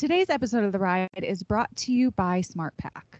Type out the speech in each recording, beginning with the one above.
Today's episode of The Ride is brought to you by SmartPak.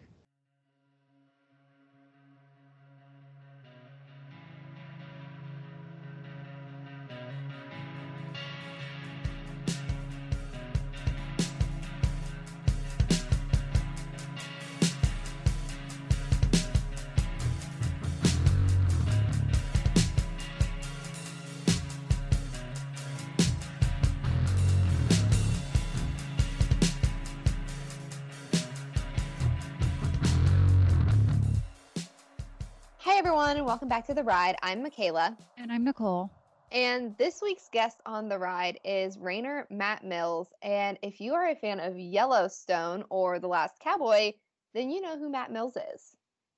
Welcome back to The Ride. I'm Michaela. And I'm Nicole. And this week's guest on The Ride is reiner Matt Mills. And if you are a fan of Yellowstone or The Last Cowboy, then you know who Matt Mills is.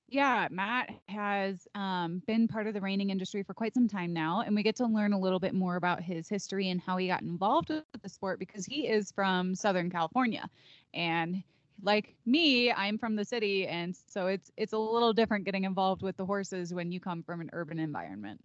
Yeah, Matt has um, been part of the reining industry for quite some time now, and we get to learn a little bit more about his history and how he got involved with the sport because he is from Southern California, and like me, I'm from the city, and so it's it's a little different getting involved with the horses when you come from an urban environment.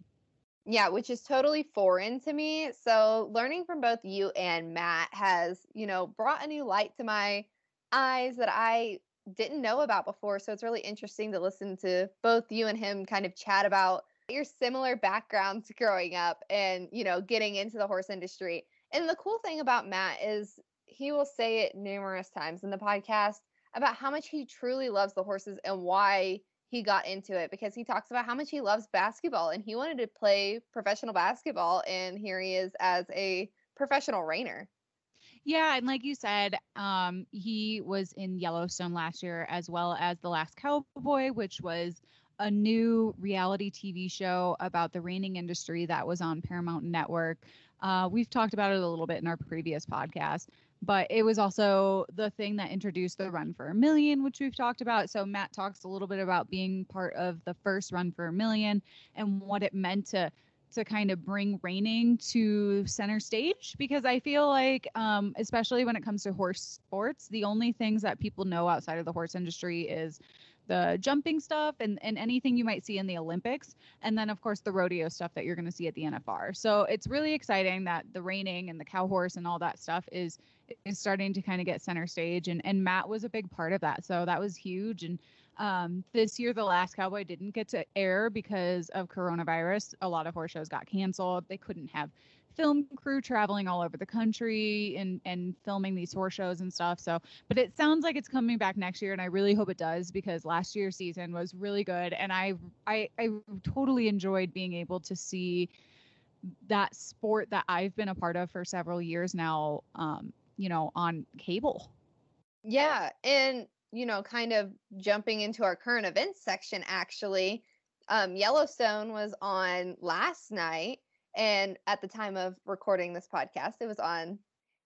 Yeah, which is totally foreign to me. So learning from both you and Matt has, you know, brought a new light to my eyes that I didn't know about before. So it's really interesting to listen to both you and him kind of chat about your similar backgrounds growing up and, you know, getting into the horse industry. And the cool thing about Matt is he will say it numerous times in the podcast about how much he truly loves the horses and why he got into it because he talks about how much he loves basketball and he wanted to play professional basketball and here he is as a professional reiner. Yeah, and like you said, um, he was in Yellowstone last year as well as The Last Cowboy, which was a new reality TV show about the reining industry that was on Paramount Network. Uh, we've talked about it a little bit in our previous podcast but it was also the thing that introduced the run for a million which we've talked about. So matt talks a little bit about being part of the first run for a million and what it meant to to kind of bring reining to center stage because i feel like um, especially when it comes to horse sports the only things that people know outside of the horse industry is the jumping stuff and, and anything you might see in the Olympics. And then, of course, the rodeo stuff that you're going to see at the NFR. So it's really exciting that the reining and the cow horse and all that stuff is is starting to kind of get center stage. And, and Matt was a big part of that. So that was huge. And um, this year, The Last Cowboy didn't get to air because of coronavirus. A lot of horse shows got canceled. They couldn't have film crew traveling all over the country and and filming these horse shows and stuff. So, but it sounds like it's coming back next year, and I really hope it does because last year's season was really good, and I I I totally enjoyed being able to see that sport that I've been a part of for several years now. Um, you know, on cable. Yeah, and you know, kind of jumping into our current events section, actually, um, Yellowstone was on last night and at the time of recording this podcast, it was on.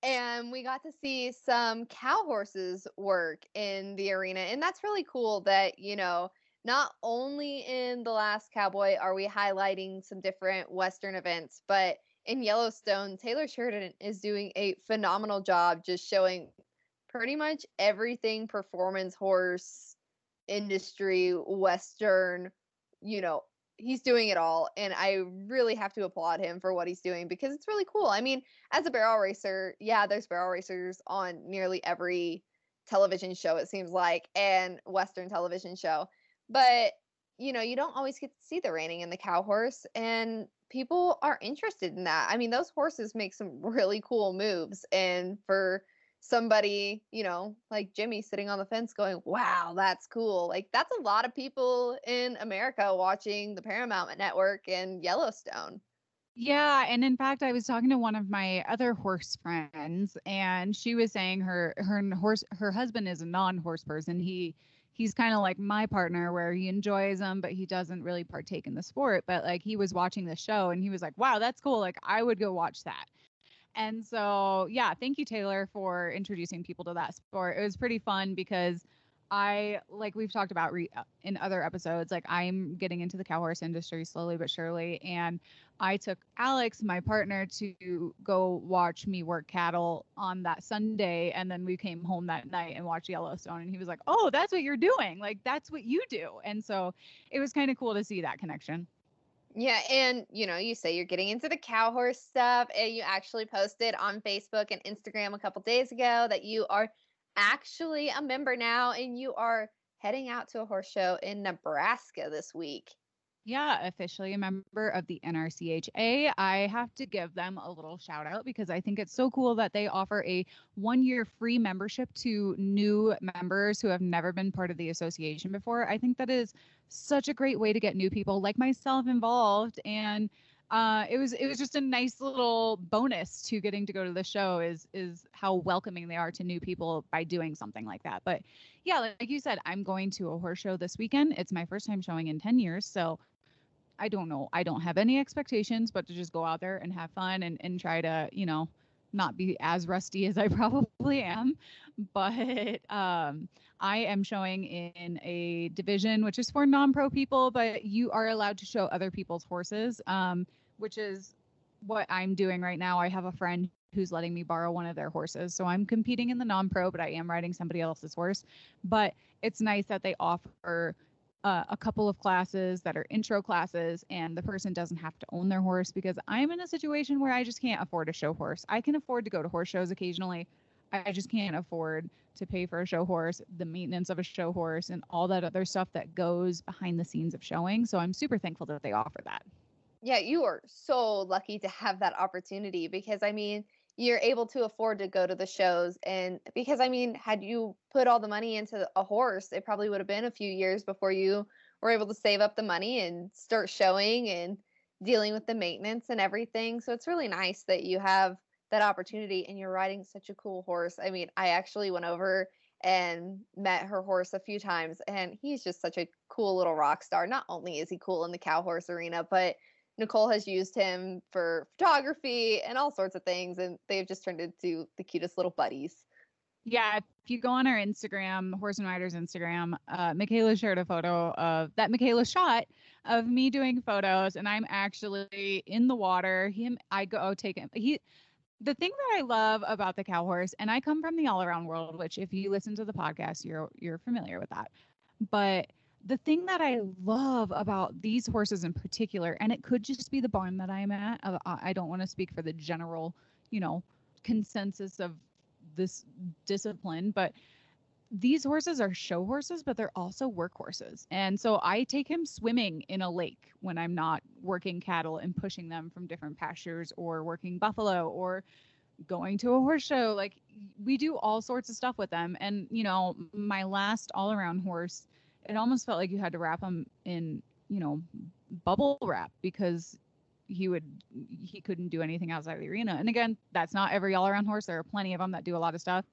And we got to see some cow horses work in the arena. And that's really cool that, you know, not only in The Last Cowboy are we highlighting some different Western events, but in Yellowstone, Taylor Sheridan is doing a phenomenal job just showing pretty much everything performance horse industry, Western, you know, he's doing it all and i really have to applaud him for what he's doing because it's really cool. I mean as a barrel racer yeah there's barrel racers on nearly every television show it seems like and western television show but you know you don't always get to see the reining and the cow horse and people are interested in that. I mean those horses make some really cool moves and for somebody, you know, like Jimmy sitting on the fence going, wow, that's cool. Like, that's a lot of people in America watching the Paramount Network and Yellowstone. Yeah, and in fact, I was talking to one of my other horse friends, and she was saying her her horse her husband is a non-horse person. He he's kind of like my partner, where he enjoys them, but he doesn't really partake in the sport. But like he was watching the show, and he was like, "Wow, that's cool! Like I would go watch that." And so, yeah, thank you, Taylor, for introducing people to that sport. It was pretty fun because I, like we've talked about re- uh, in other episodes, like I'm getting into the cow horse industry slowly but surely. And I took Alex, my partner, to go watch me work cattle on that Sunday. And then we came home that night and watched Yellowstone. And he was like, oh, that's what you're doing. Like, that's what you do. And so it was kind of cool to see that connection. Yeah, and you know, you say you're getting into the cow horse stuff, and you actually posted on Facebook and Instagram a couple days ago that you are actually a member now and you are heading out to a horse show in Nebraska this week. Yeah, officially a member of the NRCHA. I have to give them a little shout out because I think it's so cool that they offer a one year free membership to new members who have never been part of the association before. I think that is such a great way to get new people like myself involved. And uh, it was it was just a nice little bonus to getting to go to the show is is how welcoming they are to new people by doing something like that. But yeah, like you said, I'm going to a horse show this weekend. It's my first time showing in 10 years, so I don't know. I don't have any expectations, but to just go out there and have fun and and try to you know not be as rusty as I probably am. But um, I am showing in a division which is for non-pro people, but you are allowed to show other people's horses. Um, which is what I'm doing right now. I have a friend who's letting me borrow one of their horses. So I'm competing in the non pro, but I am riding somebody else's horse. But it's nice that they offer uh, a couple of classes that are intro classes and the person doesn't have to own their horse because I'm in a situation where I just can't afford a show horse. I can afford to go to horse shows occasionally. I just can't afford to pay for a show horse, the maintenance of a show horse, and all that other stuff that goes behind the scenes of showing. So I'm super thankful that they offer that. Yeah, you are so lucky to have that opportunity because I mean, you're able to afford to go to the shows and because I mean, had you put all the money into a horse, it probably would have been a few years before you were able to save up the money and start showing and dealing with the maintenance and everything. So it's really nice that you have that opportunity and you're riding such a cool horse. I mean, I actually went over and met her horse a few times and he's just such a cool little rock star. Not only is he cool in the cow horse arena, but Nicole has used him for photography and all sorts of things, and they've just turned into the cutest little buddies. Yeah, if you go on our Instagram, Horse and Riders Instagram, uh, Michaela shared a photo of that Michaela shot of me doing photos, and I'm actually in the water. Him, I go take him. He, the thing that I love about the cow horse, and I come from the all around world, which if you listen to the podcast, you're you're familiar with that, but the thing that I love about these horses in particular, and it could just be the barn that I'm at. I don't want to speak for the general, you know, consensus of this discipline, but these horses are show horses, but they're also work horses. And so I take him swimming in a lake when I'm not working cattle and pushing them from different pastures or working buffalo or going to a horse show. Like we do all sorts of stuff with them. And, you know, my last all around horse it almost felt like you had to wrap him in, you know, bubble wrap because he would he couldn't do anything outside the arena. And again, that's not every all around horse. There are plenty of them that do a lot of stuff.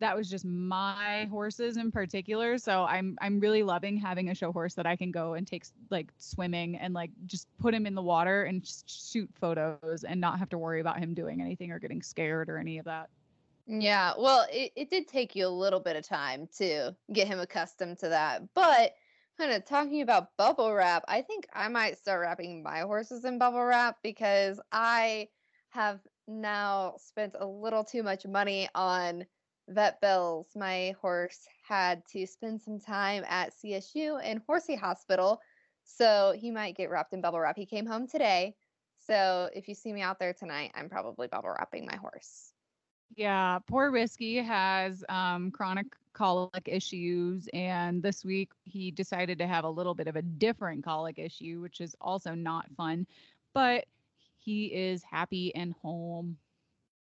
That was just my horses in particular. So I'm I'm really loving having a show horse that I can go and take like swimming and like just put him in the water and shoot photos and not have to worry about him doing anything or getting scared or any of that. Yeah, well, it, it did take you a little bit of time to get him accustomed to that. But kind of talking about bubble wrap, I think I might start wrapping my horses in bubble wrap because I have now spent a little too much money on vet bills. My horse had to spend some time at CSU and Horsey Hospital, so he might get wrapped in bubble wrap. He came home today. So if you see me out there tonight, I'm probably bubble wrapping my horse. Yeah, poor Whiskey has um, chronic colic issues, and this week he decided to have a little bit of a different colic issue, which is also not fun. But he is happy and home.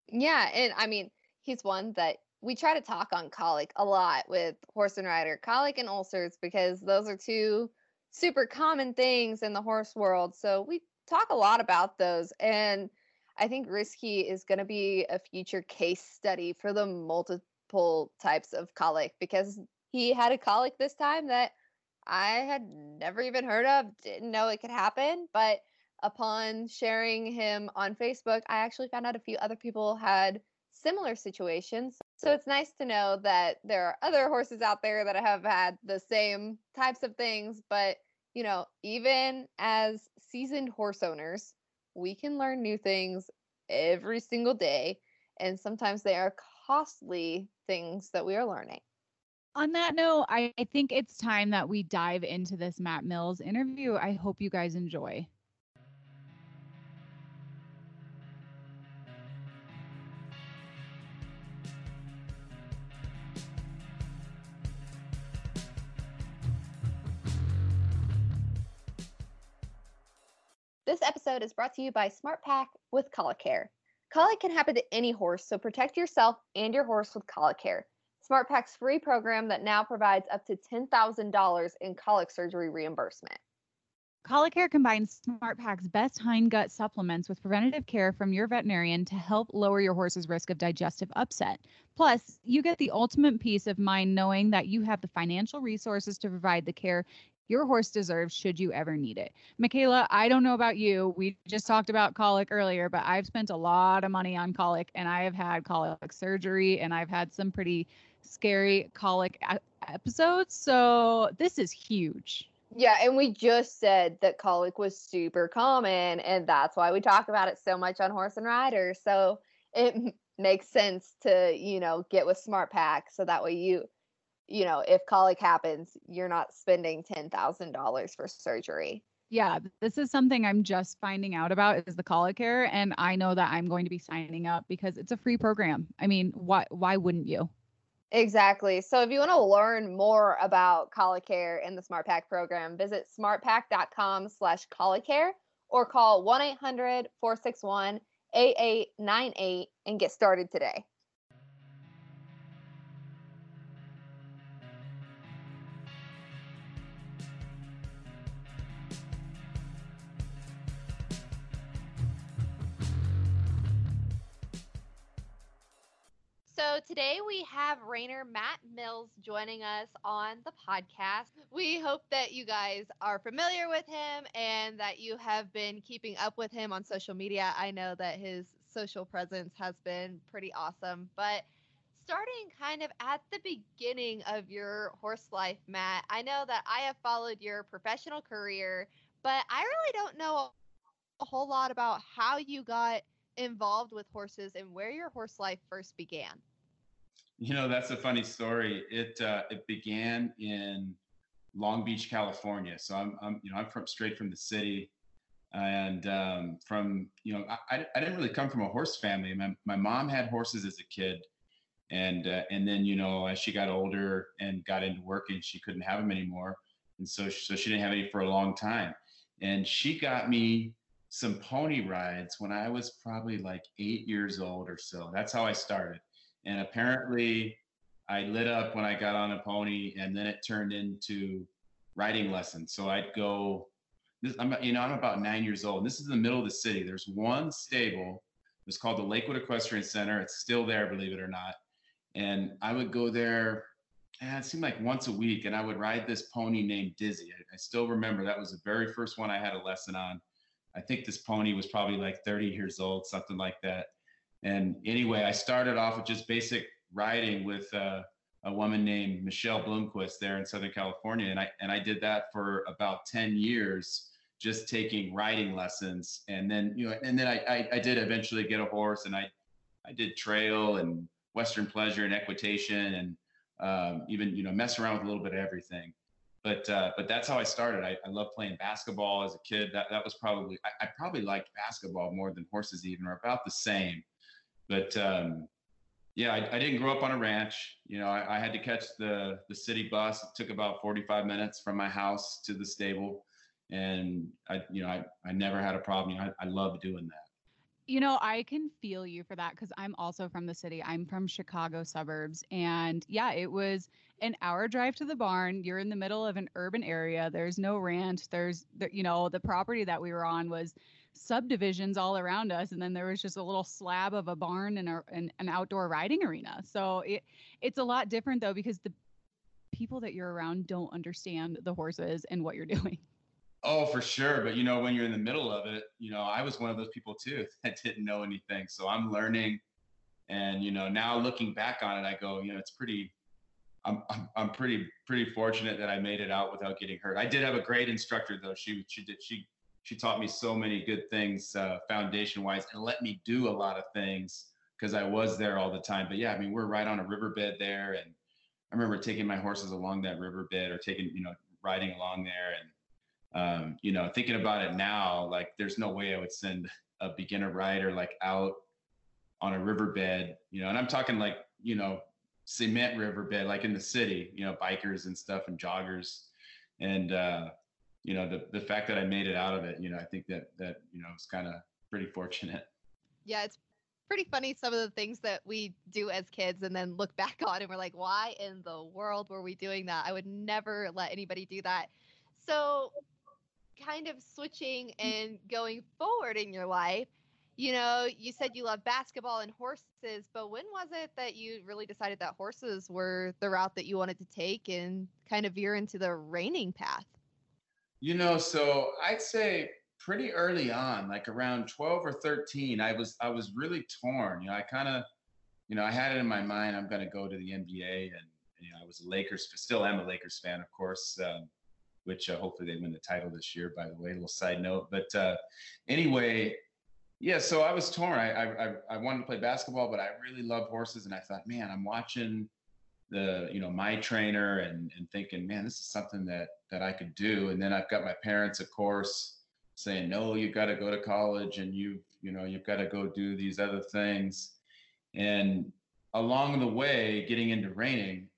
Yeah, and I mean, he's one that we try to talk on colic a lot with horse and rider, colic and ulcers, because those are two super common things in the horse world. So we talk a lot about those. And I think Whiskey is going to be a future case study for the multiple types of colic because he had a colic this time that I had never even heard of, didn't know it could happen. But upon sharing him on Facebook, I actually found out a few other people had similar situations. So it's nice to know that there are other horses out there that have had the same types of things. But, you know, even as seasoned horse owners, we can learn new things every single day. And sometimes they are costly things that we are learning. On that note, I, think it's time that we dive into this Matt Mills interview. I hope you guys enjoy. This episode is brought to you by SmartPak with Care. Colic can happen to any horse, so protect yourself and your horse with Care. SmartPak's free program that now provides up to $10,000 in colic surgery reimbursement. Colicare combines SmartPak's best hindgut supplements with preventative care from your veterinarian to help lower your horse's risk of digestive upset. Plus, you get the ultimate peace of mind knowing that you have the financial resources to provide the care your horse deserves should you ever need it. Michaela, I don't know about you. We just talked about colic earlier, but I've spent a lot of money on colic and I have had colic surgery and I've had some pretty scary colic episodes. So this is huge. Yeah, and we just said that colic was super common, and that's why we talk about it so much on Horse and Rider. So it makes sense to, you know, get with SmartPak so that way you, you know, if colic happens, you're not spending $10,000 for surgery. Yeah, this is something I'm just finding out about is the Colicare and I know that I'm going to be signing up because it's a free program. I mean, why why wouldn't you? Exactly. So if you want to learn more about Colicare and the SmartPak program, visit smartpak.com slash Colicare or call 1-800-461-8898 and get started today. So today we have reiner Matt Mills joining us on the podcast. We hope that you guys are familiar with him and that you have been keeping up with him on social media. I know that his social presence has been pretty awesome, but starting kind of at the beginning of your horse life, Matt, I know that I have followed your professional career, but I really don't know a whole lot about how you got involved with horses and where your horse life first began? You know, that's a funny story. It uh, it began in Long Beach, California. So I'm, I'm you know I'm from straight from the city, and um, from you know I, I didn't really come from a horse family. My my mom had horses as a kid, and uh, and then you know as she got older and got into working, she couldn't have them anymore, and so so she didn't have any for a long time, and she got me some pony rides when I was probably like eight years old or so. That's how I started. And apparently, I lit up when I got on a pony, and then it turned into riding lessons. So I'd go. This, I'm, you know, I'm about nine years old. And this is in the middle of the city. There's one stable. It's called the Lakewood Equestrian Center. It's still there, believe it or not. And I would go there. And it seemed like once a week, and I would ride this pony named Dizzy. I, I still remember that was the very first one I had a lesson on I think this pony was probably like 30 years old, something like that. And anyway, I started off with just basic riding with uh, a woman named Michelle Bloomquist there in Southern California, and I and I did that for about 10 years, just taking riding lessons. And then you know, and then I I, I did eventually get a horse, and I I did trail and Western pleasure and equitation, and um, even you know mess around with a little bit of everything but uh, but that's how I started. I, I loved playing basketball as a kid. That that was probably I, I, probably liked basketball more than horses even, or about the same. But um, yeah, I, I, didn't grow up on a ranch. You know, I, I, had to catch the the city bus. It took about 45 minutes from my house to the stable, and I you know I, I never had a problem. You know, I, I loved doing that. You know, I can feel you for that because I'm also from the city. I'm from Chicago suburbs. And yeah, it was an hour drive to the barn. You're in the middle of an urban area. There's no ranch. There's, you know, the property that we were on was subdivisions all around us. And then there was just a little slab of a barn and, a, an outdoor riding arena. So it, it's a lot different though, because the people that you're around don't understand the horses and what you're doing. Oh, for sure. But you know, when you're in the middle of it, you know, I was one of those people too that didn't know anything. So I'm learning. And you know, now looking back on it, I go, you know, it's pretty I'm, I'm, I'm pretty pretty fortunate that I made it out without getting hurt. I did have a great instructor though. She she did she she taught me so many good things uh, foundation wise and let me do a lot of things because I was there all the time. But yeah, I mean we're right on a riverbed there, and I remember taking my horses along that riverbed or taking you know riding along there and um, you know thinking about it now like there's no way I would send a beginner rider like out on a riverbed you know and I'm talking like you know cement riverbed, like in the city, you know, bikers and stuff and joggers. And, uh, you know, the, the fact that I made it out of it, you know, I think that, that, you know, it's kind of pretty fortunate. Yeah. It's pretty funny. Some of the things that we do as kids and then look back on and we're like, why in the world were we doing that? I would never let anybody do that. So kind of switching and going forward in your life, you know, you said you love basketball and horses, but when was it that you really decided that horses were the route that you wanted to take and kind of veer into the reining path? You know, so I'd say pretty early on, like around 12 or 13, I was I was really torn. You know, I kind of, you know, I had it in my mind I'm going to go to the NBA, and you know, I was a Lakers, still am a Lakers fan, of course. Um, which uh, hopefully they win the title this year. By the way, a little side note. But uh, anyway, yeah, so I was torn. I, I I wanted to play basketball, but I really love horses, and I thought, man, I'm watching the you know my trainer and and thinking, man, this is something that that I could do. And then I've got my parents, of course, saying, no, you've got to go to college, and you you know you've got to go do these other things. And along the way, getting into reining,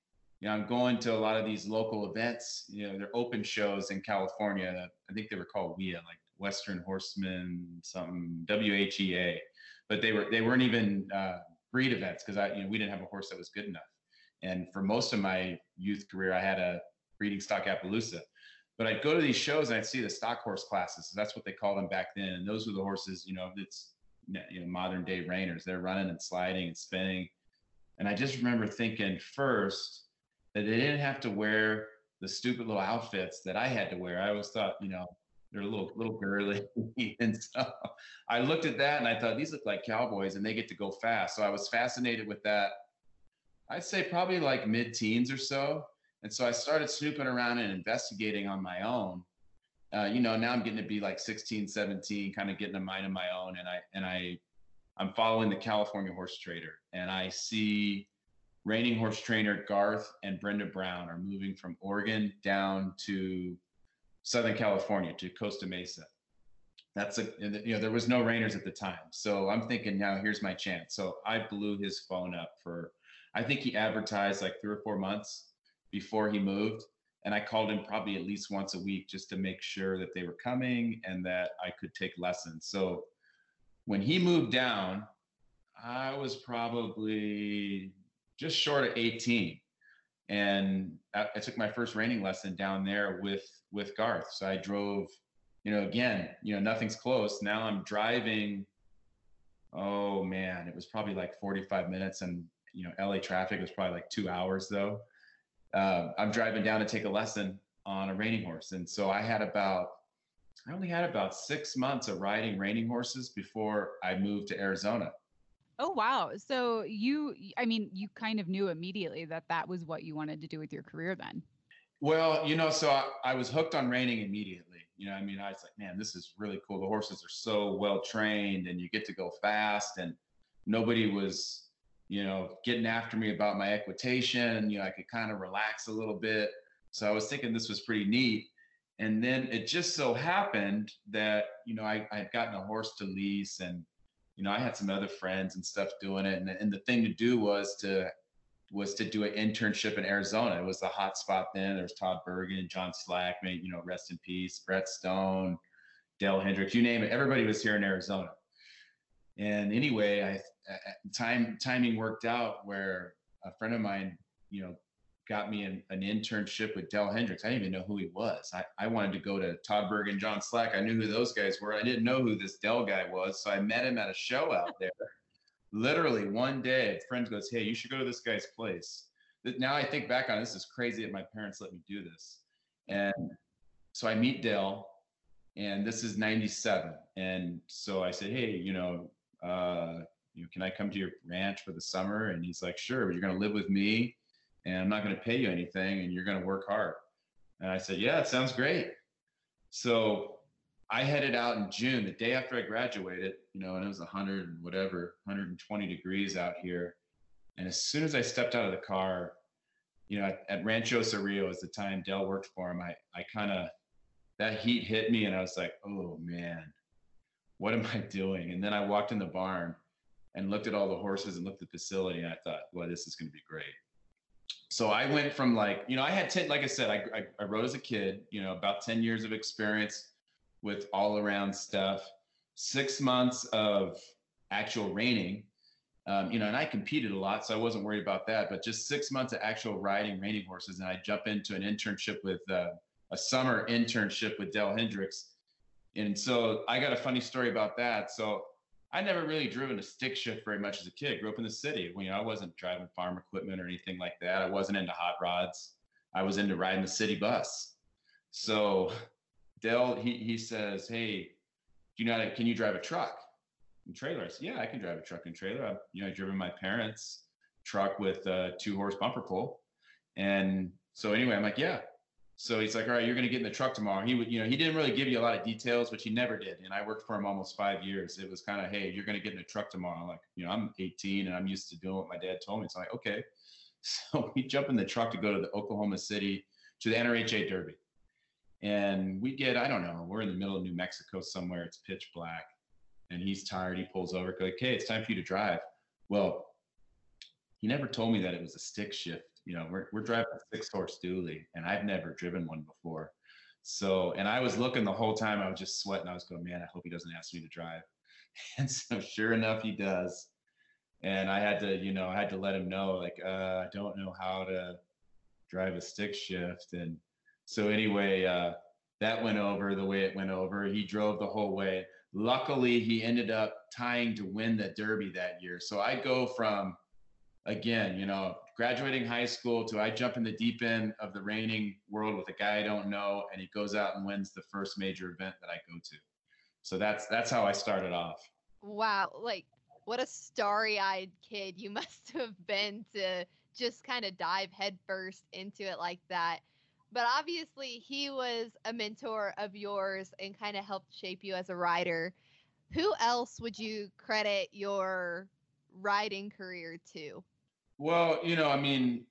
you know, I'm going to a lot of these local events. You know, they're open shows in California. I think they were called WHEA, like Western horsemen something WHEA, but they were they weren't even uh, breed events because I you know we didn't have a horse that was good enough. And for most of my youth career, I had a breeding stock Appaloosa. But I'd go to these shows and I'd see the stock horse classes. So that's what they called them back then. And those were the horses, you know, it's you know modern day reiners. They're running and sliding and spinning. And I just remember thinking first that they didn't have to wear the stupid little outfits that I had to wear. I always thought, you know, they're a little little girly and so i looked at that and i thought these look like cowboys and they get to go fast so i was fascinated with that i'd say probably like mid-teens or so and so i started snooping around and investigating on my own uh, you know now i'm getting to be like 16 17 kind of getting a mind of my own and i and i i'm following the california horse trader and i see reining horse trainer garth and brenda brown are moving from oregon down to Southern California to Costa Mesa. That's a, you know, there was no reiners at the time. So I'm thinking now here's my chance. So I blew his phone up for, I think he advertised like three or four months before he moved. And I called him probably at least once a week just to make sure that they were coming and that I could take lessons. So when he moved down, I was probably just short of 18 and I, took my first reining lesson down there with with Garth. So I drove, you know, again, you know, nothing's close. Now I'm driving. Oh man, it was probably like 45 minutes, and you know, LA traffic was probably like two hours though. Uh, I'm driving down to take a lesson on a reining horse, and so I had about I only had about six months of riding reining horses before I moved to Arizona. Oh wow. So you I mean you kind of knew immediately that that was what you wanted to do with your career then. Well, you know, so I, I was hooked on reining immediately. You know, I mean, I was like, man, this is really cool. The horses are so well trained and you get to go fast and nobody was, you know, getting after me about my equitation. You know, I could kind of relax a little bit. So I was thinking this was pretty neat. And then it just so happened that, you know, I, I had gotten a horse to lease and you know, I had some other friends and stuff doing it. And, and the thing to do was to was to do an internship in Arizona. It was the hot spot then. There was Todd Bergen, John Slack, you know, rest in peace, Brett Stone, Dell Hendricks, you name it. Everybody was here in Arizona. And anyway, I time timing worked out where a friend of mine, you know, got me an, an internship with Dell Hendricks. I didn't even know who he was. I, I wanted to go to Todd Bergen John Slack. I knew who those guys were. I didn't know who this Dell guy was. So I met him at a show out there. Literally one day, a friend goes, Hey, you should go to this guy's place. Now I think back on this is crazy that my parents let me do this. And so I meet Dell and this is 97. And so I said, Hey, you know, uh, you know, can I come to your ranch for the summer? And he's like, sure, but you're going to live with me and I'm not going to pay you anything and you're going to work hard. And I said, yeah, it sounds great. So I headed out in June, the day after I graduated, you know, and it was 100 and whatever, 120 degrees out here. And as soon as I stepped out of the car, you know, at, at Rancho Cerrillo, is the time Dell worked for him, I, I kind of, that heat hit me and I was like, oh man, what am I doing? And then I walked in the barn and looked at all the horses and looked at the facility and I thought, well, this is going to be great so I went from like, you know, I had 10, like I said, I, I, I rode as a kid, you know, about 10 years of experience with all around stuff, six months of actual reining, um, you know, and I competed a lot, so I wasn't worried about that. But just six months of actual riding reining horses, and I jump into an internship with uh, a summer internship with Dell Hendricks, and so I got a funny story about that. So I never really driven a stick shift very much as a kid. Grew up in the city. You know, I wasn't driving farm equipment or anything like that. I wasn't into hot rods. I was into riding the city bus. So Dell, he he says, "Hey, do you know? To, can you drive a truck and trailer?" I said, "Yeah, I can drive a truck and trailer. I've, you know, I've driven my parents' truck with a two horse bumper pull, and so anyway, I'm like, yeah. So he's like, all right, you're going to get in the truck tomorrow. He would, you know, he didn't really give you a lot of details, which he never did. And I worked for him almost five years. It was kind of, hey, you're going to get in the truck tomorrow. Like, you know, I'm 18 and I'm used to doing what my dad told me. It's like, okay. So we jump in the truck to go to the Oklahoma City to the NRHA Derby. And we get, I don't know, we're in the middle of New Mexico somewhere. It's pitch black. And he's tired. He pulls over, like, hey, it's time for you to drive. Well, he never told me that it was a stick shift. You know, we're, we're driving a six horse dually, and I've never driven one before. So, and I was looking the whole time, I was just sweating. I was going, man, I hope he doesn't ask me to drive. And so, sure enough, he does. And I had to, you know, I had to let him know, like, uh, I don't know how to drive a stick shift. And so, anyway, uh, that went over the way it went over. He drove the whole way. Luckily, he ended up tying to win the Derby that year. So I go from, again, you know, graduating high school to I jump in the deep end of the reining world with a guy I don't know, and he goes out and wins the first major event that I go to. So that's that's how I started off. Wow, like what a starry-eyed kid you must have been to just kind of dive headfirst into it like that. But obviously, he was a mentor of yours and kind of helped shape you as a rider. Who else would you credit your riding career to? Well, you know, I mean,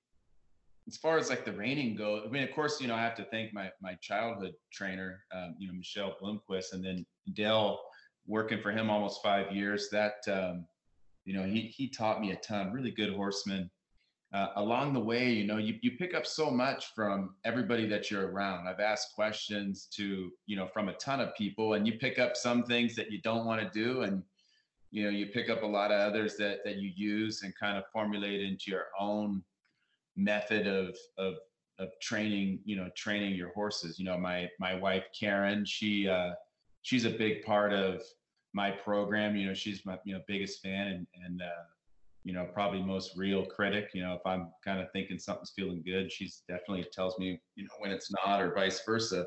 as far as like the reining goes, I mean, of course, you know, I have to thank my my childhood trainer, um, you know, Michelle Bloomquist, and then Dell, working for him almost five years. That um, you know, he he taught me a ton. Really good horseman. Uh, along the way, you know, you, you pick up so much from everybody that you're around. I've asked questions to, you know, from a ton of people, and you pick up some things that you don't want to do, and you know you pick up a lot of others that that you use and kind of formulate into your own method of of of training you know training your horses. You know my my wife karen she uh she's a big part of my program. You know she's my you know biggest fan and and uh you know probably most real critic. You know if i'm kind of thinking something's feeling good she's definitely tells me you know when it's not or vice versa.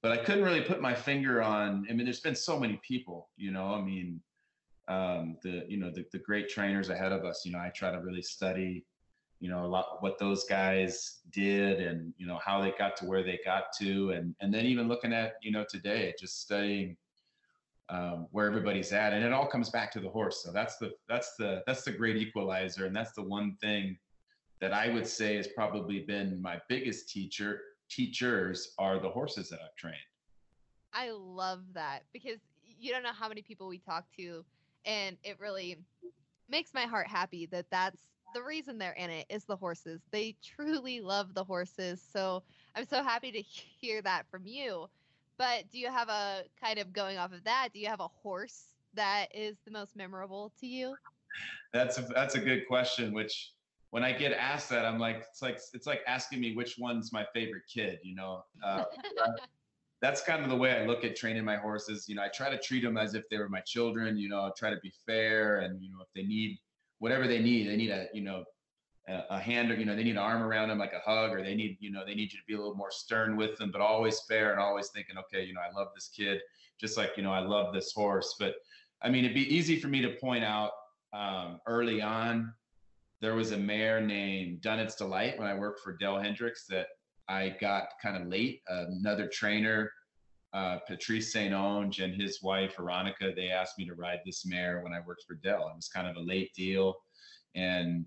But i couldn't really put my finger on i mean there's been so many people you know i mean um, the you know the, the great trainers ahead of us. You know, I try to really study, you know, a lot what those guys did and you know how they got to where they got to, and and then even looking at you know today, just studying um, where everybody's at, and it all comes back to the horse. So that's the that's the that's the great equalizer, and that's the one thing that I would say has probably been my biggest teacher. Teachers are the horses that I've trained. I love that because you don't know how many people we talk to and it really makes my heart happy that that's the reason they're in it is the horses. They truly love the horses. So I'm so happy to hear that from you. But do you have a kind of going off of that? Do you have a horse that is the most memorable to you? That's a, that's a good question. Which when I get asked that, I'm like, it's like it's like asking me which one's my favorite kid. You know, uh, that's kind of the way I look at training my horses. You know, I try to treat them as if they were my children. You know, try to be fair, and you know, if they need whatever they need, they need a you know a, a hand or you know they need an arm around them like a hug, or they need you know they need you to be a little more stern with them, but always fair and always thinking, okay, you know, I love this kid just like you know I love this horse. But I mean, it'd be easy for me to point out um, early on. There was a mare named Dunnett's Delight when I worked for Dell Hendricks that I got kind of late. Another trainer, uh, Patrice St. Onge, and his wife, Veronica, they asked me to ride this mare when I worked for Dell. It was kind of a late deal. And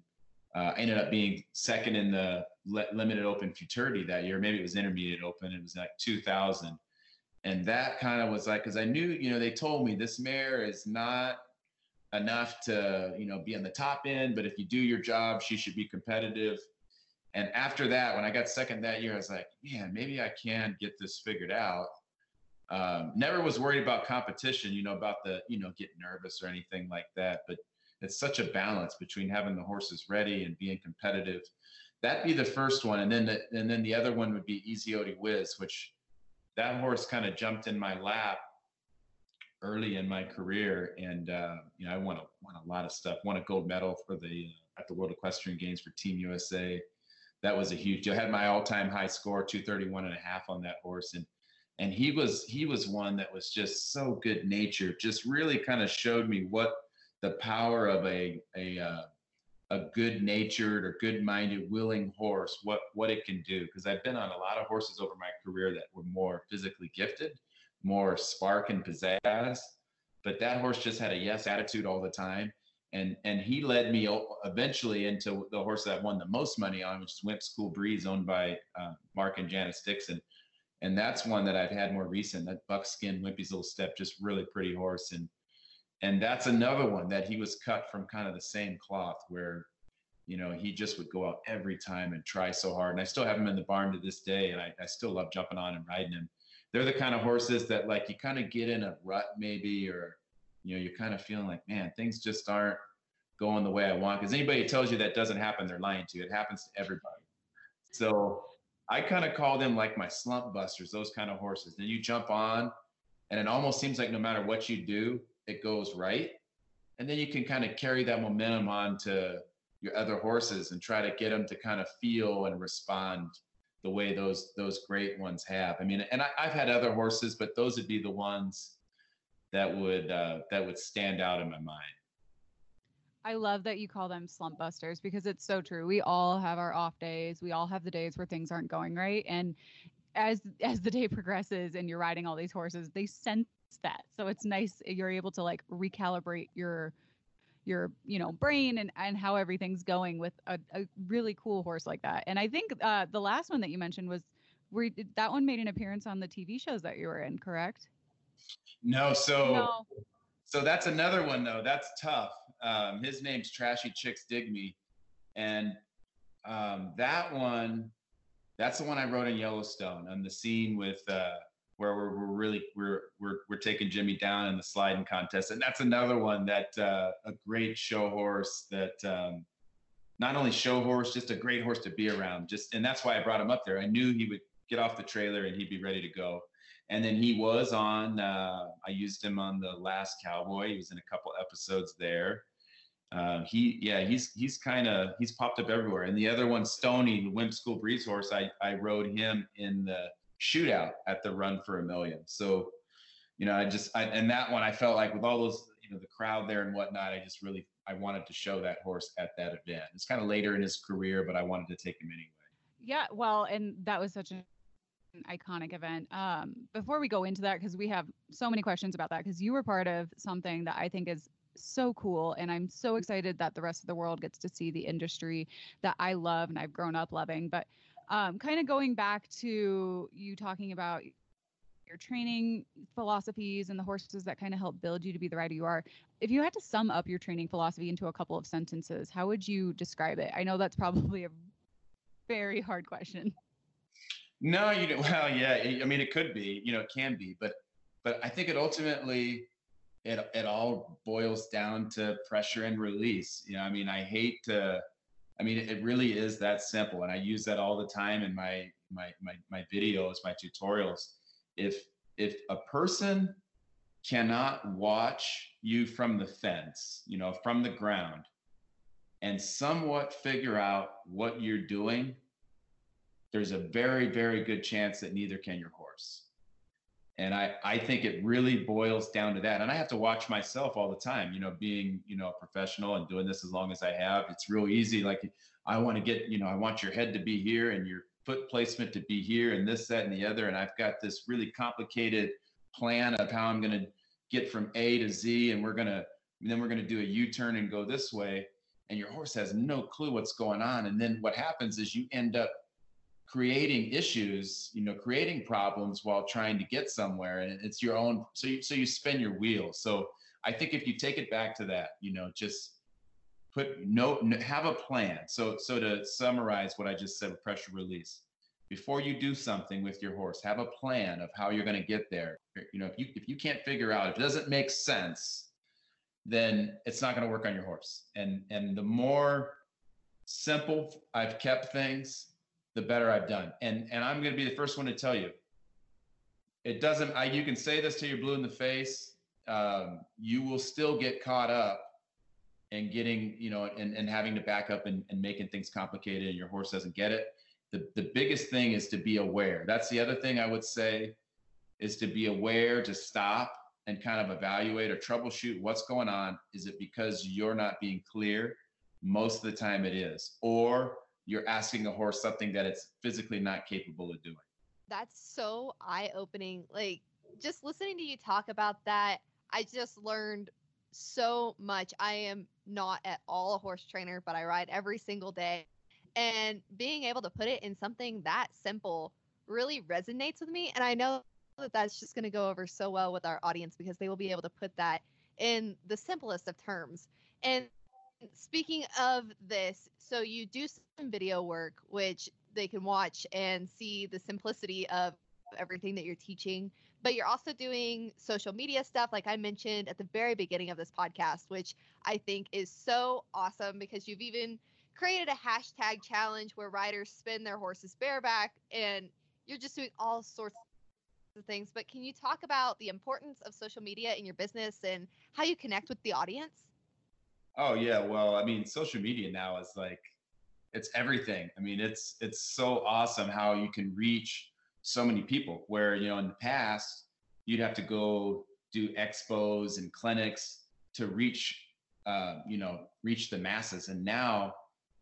uh, ended up being second in the le- limited open futurity that year. Maybe it was intermediate open. It was like 2000. And that kind of was like, because I knew, you know, they told me this mare is not enough to, you know, be on the top end, but if you do your job, she should be competitive and after that, when I got second that year, I was like, man, maybe I can get this figured out. Um, never was worried about competition, you know, about the, you know, getting nervous or anything like that. But it's such a balance between having the horses ready and being competitive. That'd be the first one, and then the, and then the other one would be Easy Whiz, which that horse kind of jumped in my lap early in my career, and uh, you know, I won a won a lot of stuff. Won a gold medal for the uh, at the World Equestrian Games for Team USA that was a huge deal. I had my all-time high score, 231 and a half on that horse. And and he was he was one that was just so good natured, just really kind of showed me what the power of a a uh, a good natured or good minded willing horse what what it can do because i've been on a lot of horses over my career that were more physically gifted more spark and pizzazz but that horse just had a yes attitude all the time and and he led me eventually into the horse that I won the most money on, which is Wimp's Cool Breeze, owned by uh, Mark and Janice Dixon, and that's one that I've had more recent. That buckskin Wimpy's little step, just really pretty horse, and and that's another one that he was cut from kind of the same cloth where you know he just would go out every time and try so hard. And i still have him in the barn to this day and i, I still love jumping on and riding him. They're the kind of horses that like you kind of get in a rut maybe or you know, you're kind of feeling like, man, things just aren't going the way I want. Because anybody tells you that doesn't happen, they're lying to you. It happens to everybody. So I kind of call them like my slump busters, those kind of horses. Then you jump on, and it almost seems like no matter what you do, it goes right. And then you can kind of carry that momentum on to your other horses and try to get them to kind of feel and respond the way those those great ones have. I mean, and I, have had other horses, but those would be the ones that would uh, that would stand out in my mind. I love that you call them slump busters because it's so true. We all have our off days. We all have the days where things aren't going right, and as as the day progresses and you're riding all these horses, they sense that. So it's nice you're able to like recalibrate your your you know brain and and how everything's going with a, a really cool horse like that. And I think uh, the last one that you mentioned was where that one made an appearance on the TV shows that you were in, correct? No, so no. so that's another one though. That's tough. Um, his name's Trashy Chicks Dig Me, and um, that one, that's the one I wrote in Yellowstone on the scene with uh, where we're, we're really we're, we're we're taking Jimmy down in the sliding contest, and that's another one that uh, a great show horse that. Um, not only show horse, just a great horse to be around. Just and that's why I brought him up there. I knew he would get off the trailer and he'd be ready to go and then he was on uh, i used him on the last cowboy. He was in a couple episodes there. Uh, he yeah he's he's kind of he's popped up everywhere. And the other one stony the Wimp's Cool Breeze horse i i rode him in the shootout at the run for a million. So you know i just I, and that one i felt like with all those you know the crowd there and whatnot i just really i wanted to show that horse at that event. It's kind of later in his career but i wanted to take him anyway. Yeah well and that was such a iconic event. Um, before we go into that, because we have so many questions about that, because you were part of something that I think is so cool and i'm so excited that the rest of the world gets to see the industry that i love and i've grown up loving. But um, kind of going back to you talking about your training philosophies and the horses that kind of help build you to be the rider you are if you had to sum up your training philosophy into a couple of sentences how would you describe it? I know that's probably a very hard question no, you know, well, yeah. I mean, it could be, you know, it can be, but but I think it ultimately it it all boils down to pressure and release. You know, I mean, I hate to. I mean, it really is that simple, and I use that all the time in my my my my videos, my tutorials. If if a person cannot watch you from the fence, you know, from the ground, and somewhat figure out what you're doing, there's a very, very good chance that neither can your horse. And I, I think it really boils down to that. And I have to watch myself all the time, you know, being, you know, a professional and doing this as long as I have. It's real easy. Like I want to get, you know, I want your head to be here and your foot placement to be here and this, that, and the other. And I've got this really complicated plan of how I'm going to get from A to Z. And we're going to, then we're going to do a U-turn and go this way. And your horse has no clue what's going on. And then what happens is you end up creating issues, you know, creating problems while trying to get somewhere. And it's your own, so you, so you spin your wheels. So I think if you take it back to that, you know, just put no have a plan. So so to summarize what I just said pressure release, before you do something with your horse, have a plan of how you're going to get there. You know, if you if you can't figure out if it doesn't make sense, then it's not going to work on your horse. And and the more simple I've kept things, the better I've done. And and I'm going to be the first one to tell you, it doesn't. I, you can say this to your blue in the face. Um, you will still get caught up and getting you know and, and having to back up and, and making things complicated and your horse doesn't get it the, the biggest thing is to be aware that's the other thing i would say is to be aware to stop and kind of evaluate or troubleshoot what's going on is it because you're not being clear most of the time it is or you're asking a horse something that it's physically not capable of doing that's so eye-opening like just listening to you talk about that i just learned so much i am not at all a horse trainer, but I ride every single day. And being able to put it in something that simple really resonates with me. And I know that that's just going to go over so well with our audience because they will be able to put that in the simplest of terms. And speaking of this, so you do some video work, which they can watch and see the simplicity of everything that you're teaching but you're also doing social media stuff, like I mentioned at the very beginning of this podcast, which I think is so awesome because you've even created a hashtag challenge where riders spin their horses bareback and you're just doing all sorts of things. But can you talk about the importance of social media in your business and how you connect with the audience? Oh yeah, well, I mean, social media now is like it's everything. I mean, it's it's so awesome how you can reach so many people where you know in the past you'd have to go do expos and clinics to reach uh, you know reach the masses. And now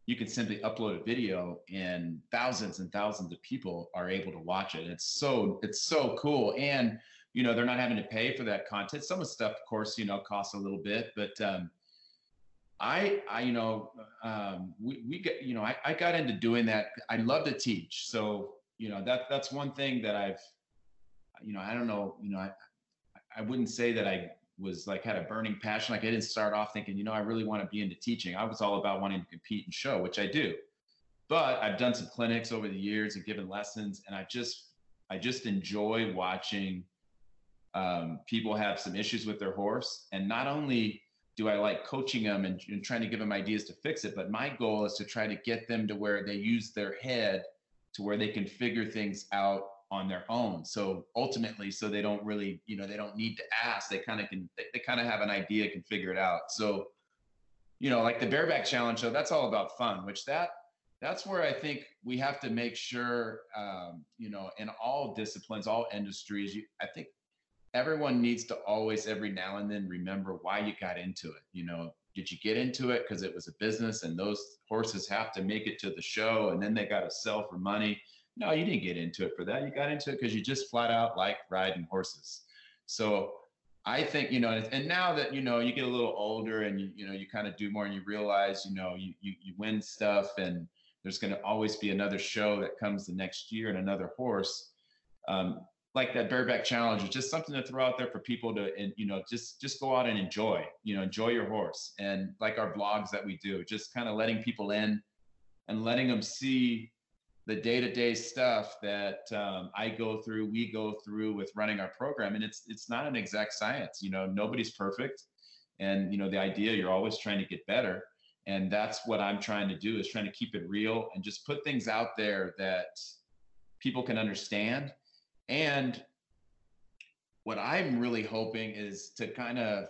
you can simply upload a video and thousands and thousands of people are able to watch it. It's so it's so cool. And you know they're not having to pay for that content. Some of the stuff of course you know costs a little bit but um, I, I, you know, um, we, we get, you know, I, I got into doing that. I love to teach. So you know that that's one thing that I've you know I don't know you know I I wouldn't say that I was like had a burning passion like I didn't start off thinking you know I really want to be into teaching I was all about wanting to compete and show which I do but I've done some clinics over the years and given lessons and I just I just enjoy watching um, people have some issues with their horse and not only do I like coaching them and, and trying to give them ideas to fix it but my goal is to try to get them to where they use their head to where they can figure things out on their own. So ultimately, so they don't really, you know, they don't need to ask. They kind of can, they, they kind of have an idea, can figure it out. So, you know, like the bareback challenge, so that's all about fun, which that that's where I think we have to make sure, um, you know, in all disciplines, all industries, you, I think everyone needs to always, every now and then, remember why you got into it. You know, did you get into it because it was a business and those horses have to make it to the show and then they got to sell for money? No you didn't get into it for that. You got into it because you just flat out like riding horses. So i think you know and now that you know you get a little older and you you know you kind of do more and you realize you know you you, you win stuff and there's going to always be another show that comes the next year and another horse um, like that bareback challenge is just something to throw out there for people to and you know just just go out and enjoy you know enjoy your horse. And like our blogs that we do just kind of letting people in and letting them see the day-to-day stuff that um, i go through we go through with running our program. And it's it's not an exact science you know nobody's perfect. And you know the idea you're always trying to get better. And that's what i'm trying to do is trying to keep it real and just put things out there that people can understand and what I'm really hoping is to kind of,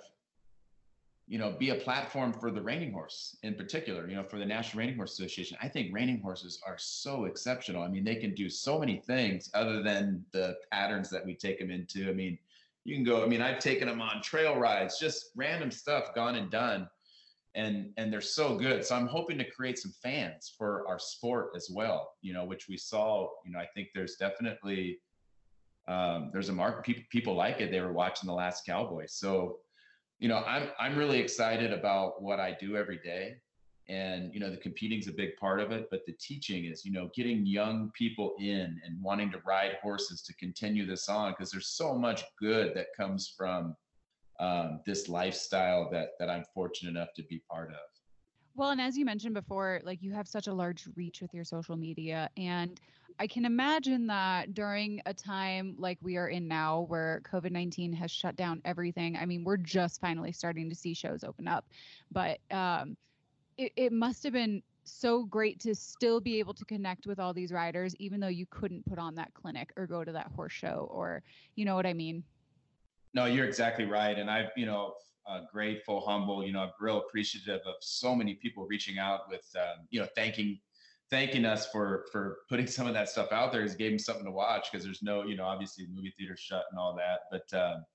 you know, be a platform for the reining horse in particular, you know, for the National Reining Horse Association. I think reining horses are so exceptional. I mean, they can do so many things other than the patterns that we take them into. I mean, you can go, I mean, I've taken them on trail rides, just random stuff gone and done. And and they're so good. So I'm hoping to create some fans for our sport as well, you know, which we saw, you know, I think there's definitely um, there's a market people, people like it. They were watching the last cowboy. So you know i'm i'm really excited about what i do every day. And you know the competing is a big part of it but the teaching is you know getting young people in and wanting to ride horses to continue this on because there's so much good that comes from um, this lifestyle that that i'm fortunate enough to be part of. Well, and as you mentioned before, like you have such a large reach with your social media. And I can imagine that during a time like we are in now, where COVID 19 has shut down everything, I mean, we're just finally starting to see shows open up. But um, it, it must have been so great to still be able to connect with all these riders, even though you couldn't put on that clinic or go to that horse show, or you know what I mean? No, you're exactly right. And I've, you know, uh, grateful, humble, you know, I'm real appreciative of so many people reaching out with, um, you know, thanking, thanking us for, for putting some of that stuff out there. Has gave them something to watch because there's no, you know, obviously the movie theater shut and all that. But, um,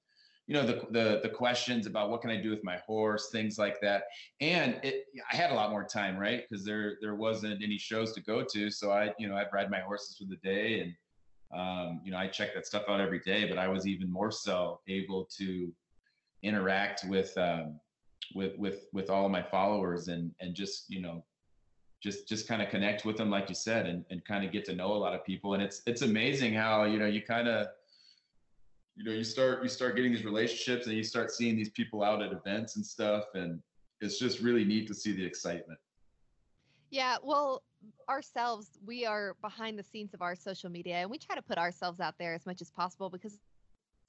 you know, the, the, the questions about what can I do with my horse, things like that. And it, I had a lot more time, right? Because there, there wasn't any shows to go to. So I, you know, I'd ride my horses for the day and, um, you know, I check that stuff out every day, but I was even more so able to interact with um, with with with all of my followers and and just you know just just kind of connect with them like you said and, and kind of get to know a lot of people and it's it's amazing how you know you kind of you know you start you start getting these relationships and you start seeing these people out at events and stuff and it's just really neat to see the excitement yeah well ourselves we are behind the scenes of our social media and we try to put ourselves out there as much as possible because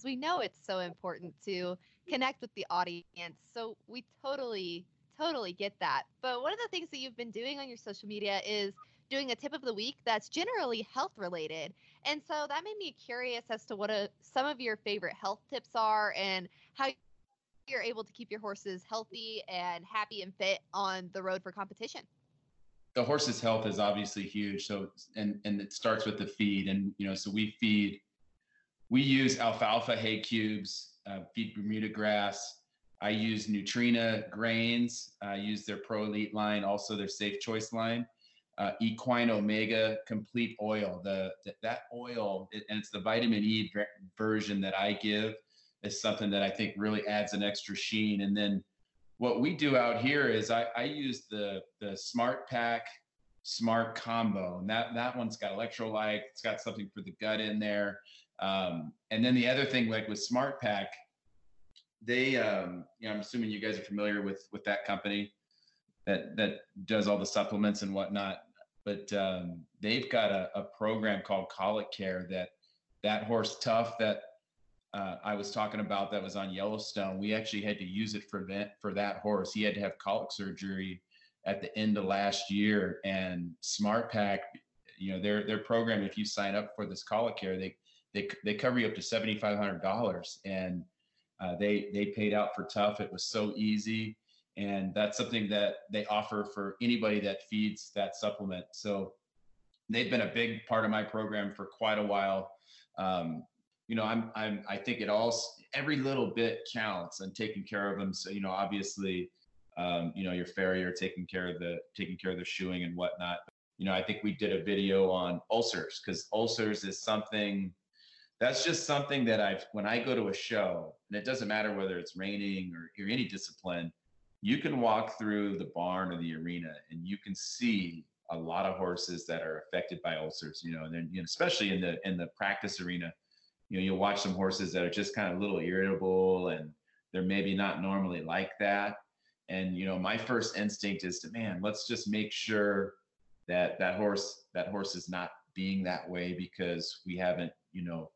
we know it's so important to connect with the audience. So we totally, totally get that. But one of the things that you've been doing on your social media is doing a tip of the week that's generally health related. And so that made me curious as to what a, some of your favorite health tips are and how you're able to keep your horses healthy and happy and fit on the road for competition. The horse's health is obviously huge. So, and, and it starts with the feed. And, you know, so we feed we use alfalfa hay cubes, uh, feed Bermuda grass. I use Nutrena grains. I use their Pro Elite line, also their Safe Choice line. Uh, Equine Omega Complete Oil. The, the that oil, it, and it's the vitamin E version that I give, is something that I think really adds an extra sheen. And then what we do out here is I, I use the the SmartPak Smart Combo, and that that one's got electrolyte. It's got something for the gut in there. Um, and then the other thing, like with SmartPak, they, um, you know, I'm assuming you guys are familiar with with that company that that does all the supplements and whatnot. But um, they've got a, a program called Colicare that that horse tough that uh, I was talking about that was on Yellowstone. We actually had to use it for that for that horse. He had to have colic surgery at the end of last year, and SmartPak, you know, their their program. If you sign up for this Colicare, they they they cover you up to seventy five hundred dollars, and uh, they they paid out for tough. It was so easy, and that's something that they offer for anybody that feeds that supplement. So they've been a big part of my program for quite a while. Um, you know, I'm I'm I think it all every little bit counts and taking care of them. So you know, obviously, um, you know, your farrier taking care of the taking care of the shoeing and whatnot. You know, I think we did a video on ulcers because ulcers is something that's just something that I've when I go to a show, and it doesn't matter whether it's reining or, or any discipline, you can walk through the barn or the arena and you can see a lot of horses that are affected by ulcers, you know, and then you know, especially in the in the practice arena, you know, you'll watch some horses that are just kind of a little irritable and they're maybe not normally like that. And you know, my first instinct is to man, let's just make sure that that horse that horse is not being that way because we haven't, you know,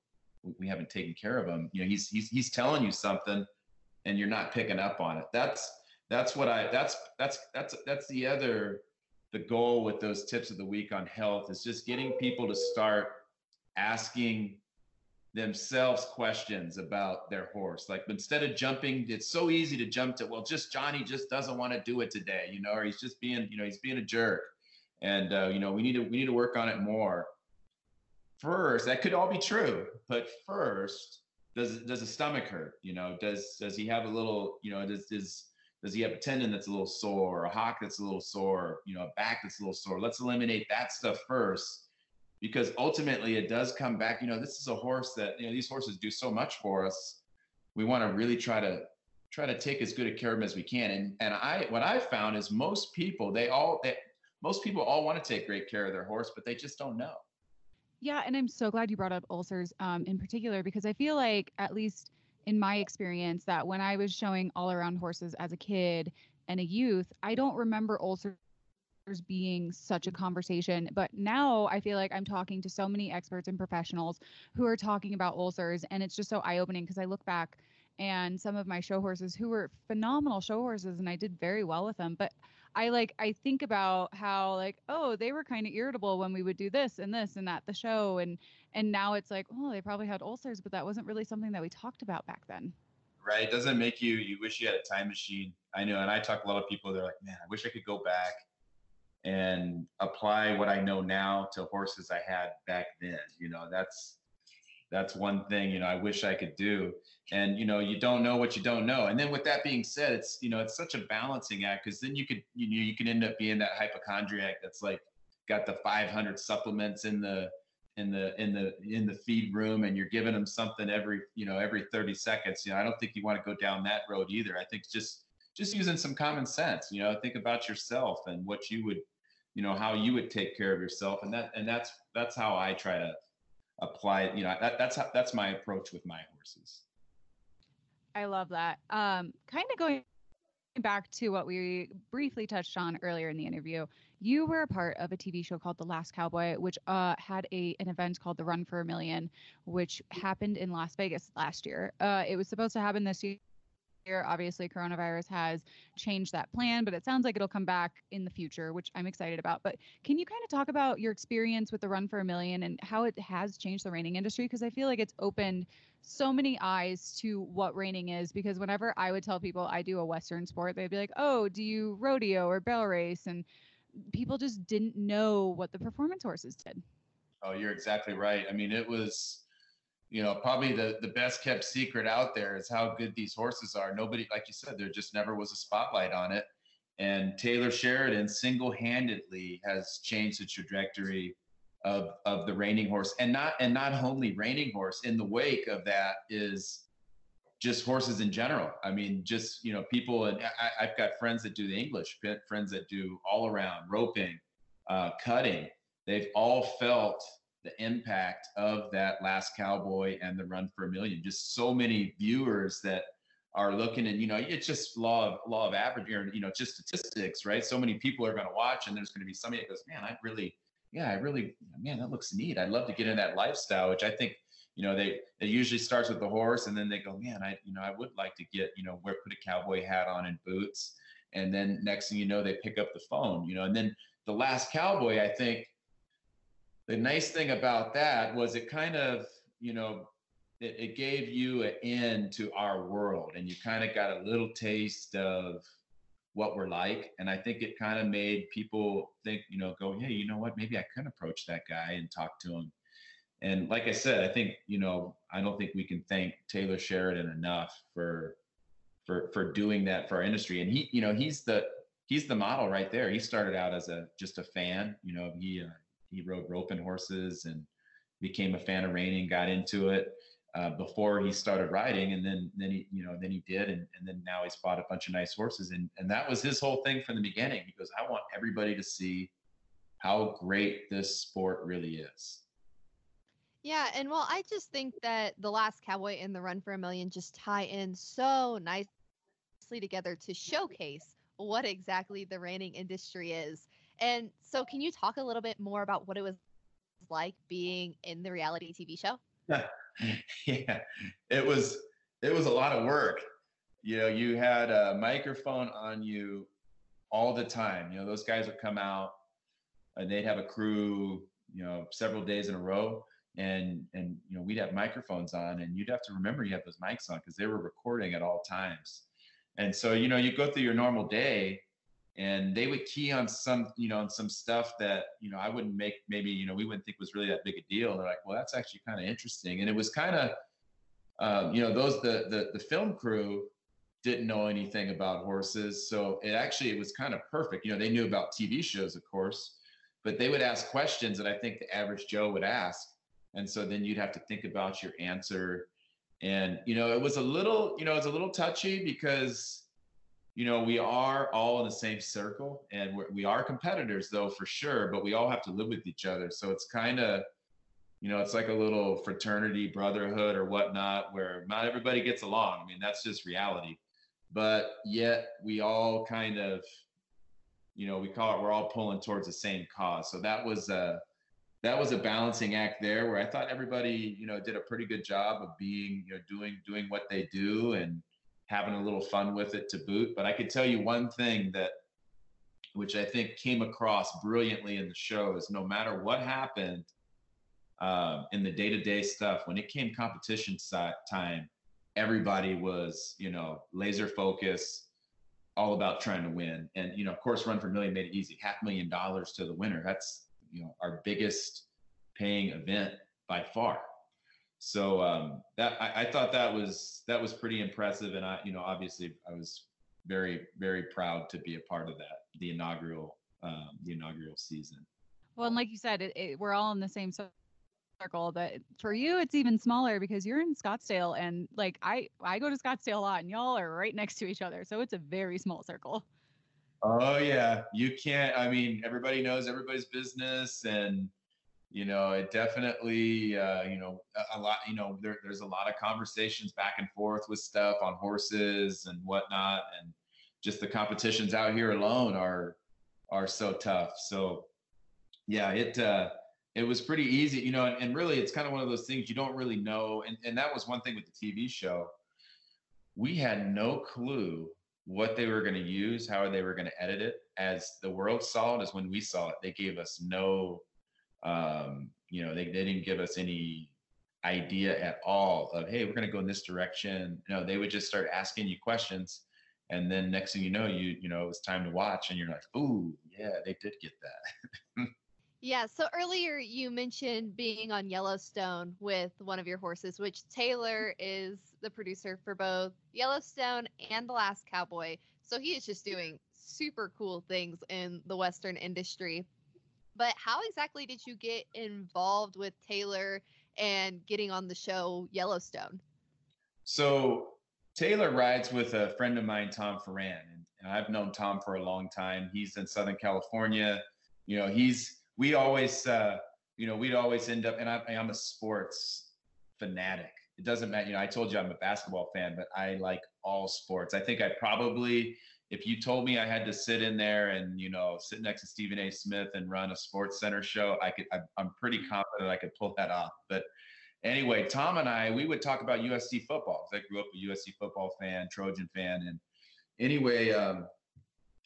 we haven't taken care of him. You know, he's he's he's telling you something, and you're not picking up on it. That's that's what I that's that's that's that's the other the goal with those tips of the week on health is just getting people to start asking themselves questions about their horse. Like instead of jumping, it's so easy to jump to, well, just Johnny just doesn't want to do it today, you know, or he's just being, you know, he's being a jerk. And uh, you know, we need to we need to work on it more first that could all be true but first does does the stomach hurt? You know does does he have a little you know does does does he have a tendon that's a little sore or a hock that's a little sore you know a back that's a little sore? Let's eliminate that stuff first because ultimately it does come back. You know this is a horse that you know these horses do so much for us. We want to really try to try to take as good a care of them as we can. And and i what i found is most people they all they, most people all want to take great care of their horse but they just don't know yeah, and I'm so glad you brought up ulcers um, in particular because I feel like, at least in my experience, that when I was showing all around horses as a kid, and a youth, I don't remember ulcers being such a conversation. But now I feel like I'm talking to so many experts and professionals who are talking about ulcers, and it's just so eye opening because I look back and some of my show horses who were phenomenal show horses and I did very well with them. But I like I think about how like oh they were kind of irritable when we would do this and this and that the show and and now it's like oh they probably had ulcers but that wasn't really something that we talked about back then. Right, doesn't make you you wish you had a time machine. I know, and I talk to a lot of people. They're like, man, I wish I could go back and apply what I know now to horses I had back then. You know, that's that's one thing you know i wish i could do. And you know you don't know what you don't know. And then with that being said it's you know it's such a balancing act because then you could you know you can end up being that hypochondriac that's like got the 500 supplements in the in the in the in the feed room and you're giving them something every you know every 30 seconds. You know i don't think you want to go down that road either. I think just just using some common sense you know think about yourself and what you would you know how you would take care of yourself. And that and that's that's how i try to apply you know that, that's how, that's my approach with my horses. I love that. Um kind of going back to what we briefly touched on earlier in the interview you were a part of a tv show called the last cowboy which uh, had a an event called the run for a million which happened in las vegas last year. Uh, it was supposed to happen this year year. Obviously, coronavirus has changed that plan, but it sounds like it'll come back in the future, which I'm excited about. But can you kind of talk about your experience with the Run for a Million and how it has changed the reining industry? Because I feel like it's opened so many eyes to what reining is. Because whenever I would tell people I do a Western sport, they'd be like, oh, do you rodeo or barrel race? And people just didn't know what the performance horses did. Oh, you're exactly right. I mean, it was you know, probably the the best kept secret out there is how good these horses are. Nobody, like you said, there just never was a spotlight on it. And Taylor Sheridan single-handedly has changed the trajectory of of the reining horse, and not and not only reining horse. In the wake of that is just horses in general. I mean, just you know, people, and I, have got friends that do the English, friends that do all around roping, uh, cutting. They've all felt the impact of that last cowboy and the run for a million. Just so many viewers that are looking and you know it's just law of law of average you know just statistics right? So many people are going to watch and there's going to be somebody that goes man i really yeah i really man that looks neat. I'd love to get in that lifestyle which i think you know they it usually starts with the horse and then they go man i you know i would like to get you know wear put a cowboy hat on and boots. And then next thing you know they pick up the phone you know? And then the last cowboy i think the nice thing about that was it kind of, you know, it, it gave you an end to our world and you kind of got a little taste of what we're like. And I think it kind of made people think, you know, go, hey, you know what? Maybe I can approach that guy and talk to him. And like I said, I think, you know, I don't think we can thank Taylor Sheridan enough for for for doing that for our industry. And he, you know, he's the he's the model right there. He started out as a just a fan, you know, he uh, he rode roping horses and became a fan of reining, got into it uh, before he started riding, and then then he you know then he did, and, and then now he's bought a bunch of nice horses, and and that was his whole thing from the beginning. He goes, I want everybody to see how great this sport really is. Yeah, and well, I just think that the last cowboy and the run for a million just tie in so nicely together to showcase what exactly the reining industry is. And so, can you talk a little bit more about what it was like being in the reality TV show? yeah, it was it was a lot of work. You know, you had a microphone on you all the time. You know, those guys would come out and they'd have a crew, you know, several days in a row. And and you know, we'd have microphones on and you'd have to remember you have those mics on because they were recording at all times. And so, you know, you go through your normal day and they would key on some you know on some stuff that you know i wouldn't make maybe you know we wouldn't think was really that big a deal. And they're like well that's actually kind of interesting. And it was kind of um, you know those the, the the film crew didn't know anything about horses. So it actually it was kind of perfect. You know they knew about tv shows of course but they would ask questions that i think the average joe would ask. And so then you'd have to think about your answer. And you know it was a little you know it's a little touchy because you know, we are all in the same circle and we're, we are competitors though, for sure, but we all have to live with each other. So it's kind of, you know, it's like a little fraternity, brotherhood or whatnot, where not everybody gets along. I mean, that's just reality. but yet we all kind of, you know, we call it we're all pulling towards the same cause. So that was a that was a balancing act there where I thought everybody, you know, did a pretty good job of being, you know, doing doing what they do and having a little fun with it to boot. But I could tell you one thing that which I think came across brilliantly in the show is no matter what happened um, in the day-to-day stuff, when it came competition time, everybody was, you know, laser focused, all about trying to win. And you know, of course, Run for Million made it easy. Half million dollars to the winner. That's you know our biggest paying event by far. So um, that I, I thought that was that was pretty impressive, and I you know obviously I was very very proud to be a part of that the inaugural um, the inaugural season. Well, and like you said, it, it, we're all in the same circle. But for you, it's even smaller because you're in Scottsdale, and like I I go to Scottsdale a lot, and y'all are right next to each other, so it's a very small circle. Oh yeah, you can't. I mean, everybody knows everybody's business, and you know, it definitely, uh, you know, a, lot. You know, there, there's a lot of conversations back and forth with stuff on horses and whatnot, and just the competitions out here alone are are so tough. So, yeah, it uh, it was pretty easy, you know, and, and really, it's kind of one of those things you don't really know, and and that was one thing with the TV show. We had no clue what they were going to use, how they were going to edit it. As the world saw it, as when we saw it, they gave us no, um, you know, they, they didn't give us any idea at all of, hey, we're going to go in this direction. No, they would just start asking you questions. And then next thing you know, you, you know, it was time to watch and you're like, ooh, yeah, they did get that. Yeah. So earlier you mentioned being on Yellowstone with one of your horses, which Taylor is the producer for both Yellowstone and The Last Cowboy. So he is just doing super cool things in the Western industry. But how exactly did you get involved with Taylor and getting on the show Yellowstone? So Taylor rides with a friend of mine, Tom Ferran, and I've known Tom for a long time. He's in Southern California. You know, he's we always, uh, you know, we'd always end up, and I, I'm a sports fanatic. It doesn't matter. You know, I told you I'm a basketball fan, but I like all sports. I think I probably, if you told me I had to sit in there and you know sit next to Stephen A. Smith and run a Sports Center show, I could. I, I'm pretty confident I could pull that off. But anyway, Tom and I, we would talk about USC football. Because I grew up a USC football fan, Trojan fan, and anyway, um,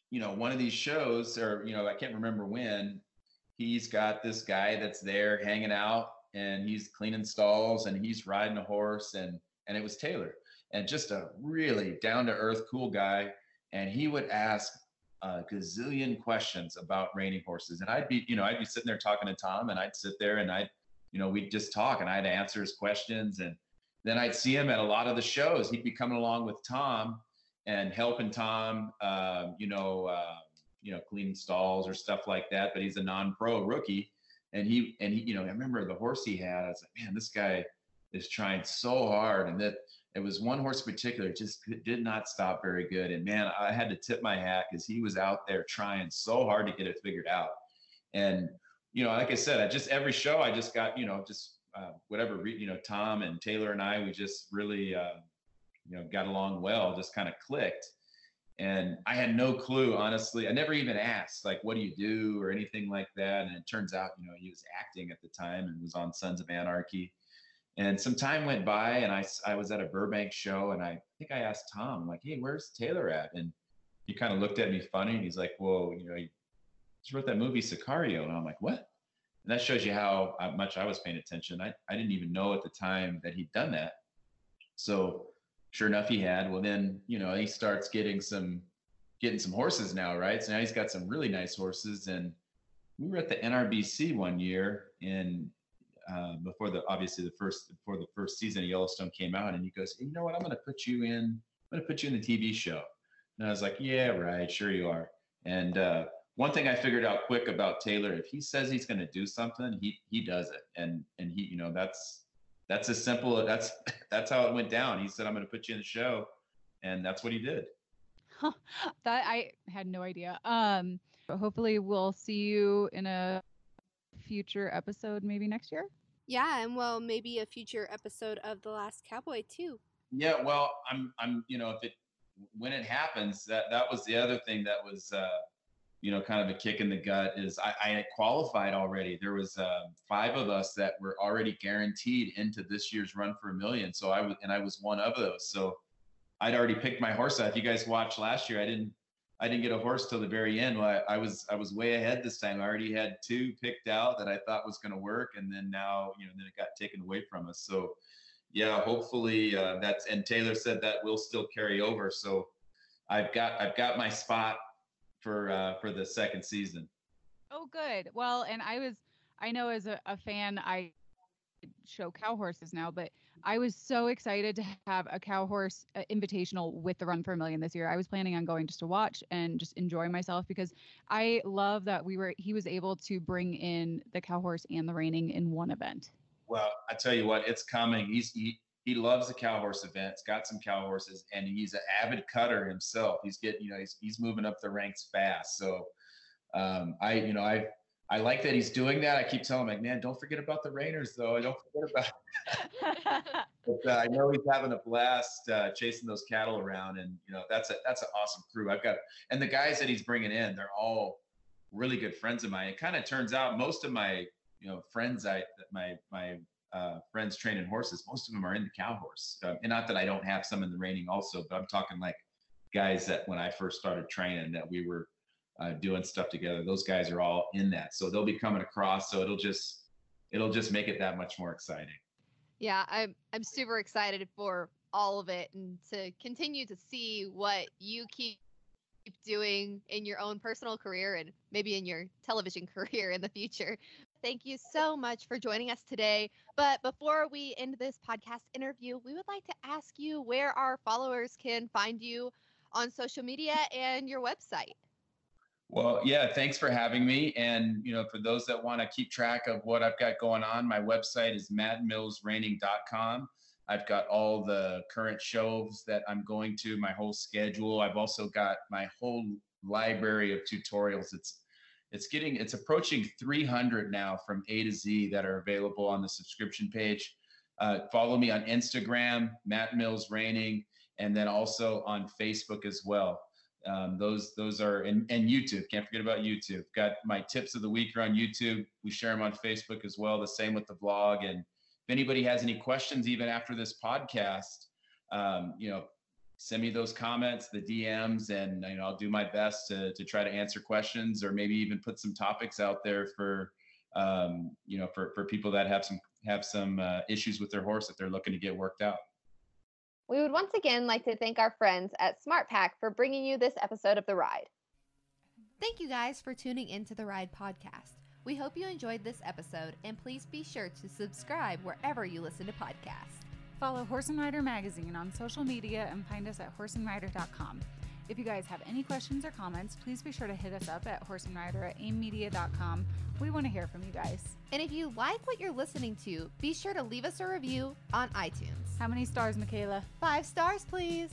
you know, one of these shows, or you know, I can't remember when, he's got this guy that's there hanging out and he's cleaning stalls and he's riding a horse and and it was Taylor and just a really down to earth cool guy and he would ask a gazillion questions about reining horses. And I'd be you know I'd be sitting there talking to Tom and I'd sit there and I'd you know we'd just talk and I'd answer his questions. And then I'd see him at a lot of the shows. He'd be coming along with Tom and helping Tom uh, you know uh, you know, cleaning stalls or stuff like that. But he's a non-pro rookie, and he and he, you know, I remember the horse he had. I was like, man, this guy is trying so hard, and that it was one horse in particular just did not stop very good. And man, I had to tip my hat because he was out there trying so hard to get it figured out. And you know, like I said, I just every show I just got you know just uh, whatever you know Tom and Taylor and I we just really uh, you know got along well, just kind of clicked and I had no clue, honestly. I never even asked, like, what do you do or anything like that. And it turns out, you know, he was acting at the time and was on Sons of Anarchy. And some time went by, and I, I was at a Burbank show, and I think I asked Tom, like, hey, where's Taylor at? And he kind of looked at me funny, and he's like, well, you know, he just wrote that movie Sicario. And I'm like, what? And that shows you how uh, much I was paying attention. I, I didn't even know at the time that he'd done that. So sure enough, he had. Well, then you know he starts getting some getting some horses now, right? So now he's got some really nice horses. And we were at the NRBC one year in uh, before the obviously the first before the first season of Yellowstone came out, and he goes, "You know what? I'm going to put you in. I'm going to put you in the TV show." And I was like, "Yeah, right. Sure you are." And uh, one thing I figured out quick about Taylor, if he says he's going to do something, he he does it, and and he, you know, that's that's as simple. That's that's how it went down. He said, "I'm going to put you in the show," and that's what he did. Huh, that I had no idea. Um, hopefully, we'll see you in a future episode, maybe next year. Yeah, and well, maybe a future episode of The Last Cowboy too. Yeah, well, I'm, I'm, you know, if it, when it happens, that that was the other thing that was, uh, you know, kind of a kick in the gut. Is I, I qualified already. There was uh, five of us that were already guaranteed into this year's Run for a Million. So I was, and I was one of those. So I'd already picked my horse out. If you guys watched last year, I didn't I didn't get a horse till the very end. Well, I, I, was I was way ahead this time. I already had two picked out that I thought was going to work, and then now you know then it got taken away from us. So yeah, hopefully uh, that's and Taylor said that will still carry over. So I've got I've got my spot for uh, for the second season. Oh, good. Well, and I was I know as a, a fan I show cow horses now, but I was so excited to have a cow horse uh, invitational with the Run for a Million this year. I was planning on going just to watch and just enjoy myself because I love that we were he was able to bring in the cow horse and the reining in one event. Well, I tell you what, it's coming. He's he he loves the cow horse events. Got some cow horses, and he's an avid cutter himself. He's getting you know he's he's moving up the ranks fast. So um, I you know I I like that he's doing that. I keep telling him, like, man, don't forget about the reiners, though. Don't forget about. but uh, I know he's having a blast uh, chasing those cattle around, and you know that's a that's an awesome crew. I've got, and the guys that he's bringing in, they're all really good friends of mine. It kind of turns out most of my you know friends, I my my uh, friends training horses, most of them are in the cow horse. Uh, and not that I don't have some in the reining also, but I'm talking like guys that when I first started training that we were uh, doing stuff together. Those guys are all in that, so they'll be coming across. So it'll just it'll just make it that much more exciting. Yeah, I'm I'm super excited for all of it and to continue to see what you keep doing in your own personal career and maybe in your television career in the future. Thank you so much for joining us today. But before we end this podcast interview, we would like to ask you where our followers can find you on social media and your website. Well, yeah, thanks for having me. And, you know, for those that want to keep track of what I've got going on, my website is mattmillsreining.com. I've got all the current shows that I'm going to, my whole schedule. I've also got my whole library of tutorials. It's it's getting it's approaching 300 now from A to Z that are available on the subscription page. Uh, follow me on Instagram, Matt Mills Reining, and then also on Facebook as well. Um, those those are and, and YouTube. Can't forget about YouTube. Got my tips of the week are on YouTube. We share them on Facebook as well. The same with the vlog. And if anybody has any questions, even after this podcast, um, you know, send me those comments, the DMs, and you know, I'll do my best to to try to answer questions or maybe even put some topics out there for um, you know for for people that have some have some uh, issues with their horse that they're looking to get worked out. We would once again like to thank our friends at SmartPak for bringing you this episode of The Ride. Thank you guys for tuning into the Ride podcast. We hope you enjoyed this episode and please be sure to subscribe wherever you listen to podcasts. Follow Horse and Rider magazine on social media and find us at horseandrider.com. If you guys have any questions or comments, please be sure to hit us up at horseandrider at aimmedia.com. We want to hear from you guys. And if you like what you're listening to, be sure to leave us a review on iTunes. How many stars, Michaela? Five stars, please.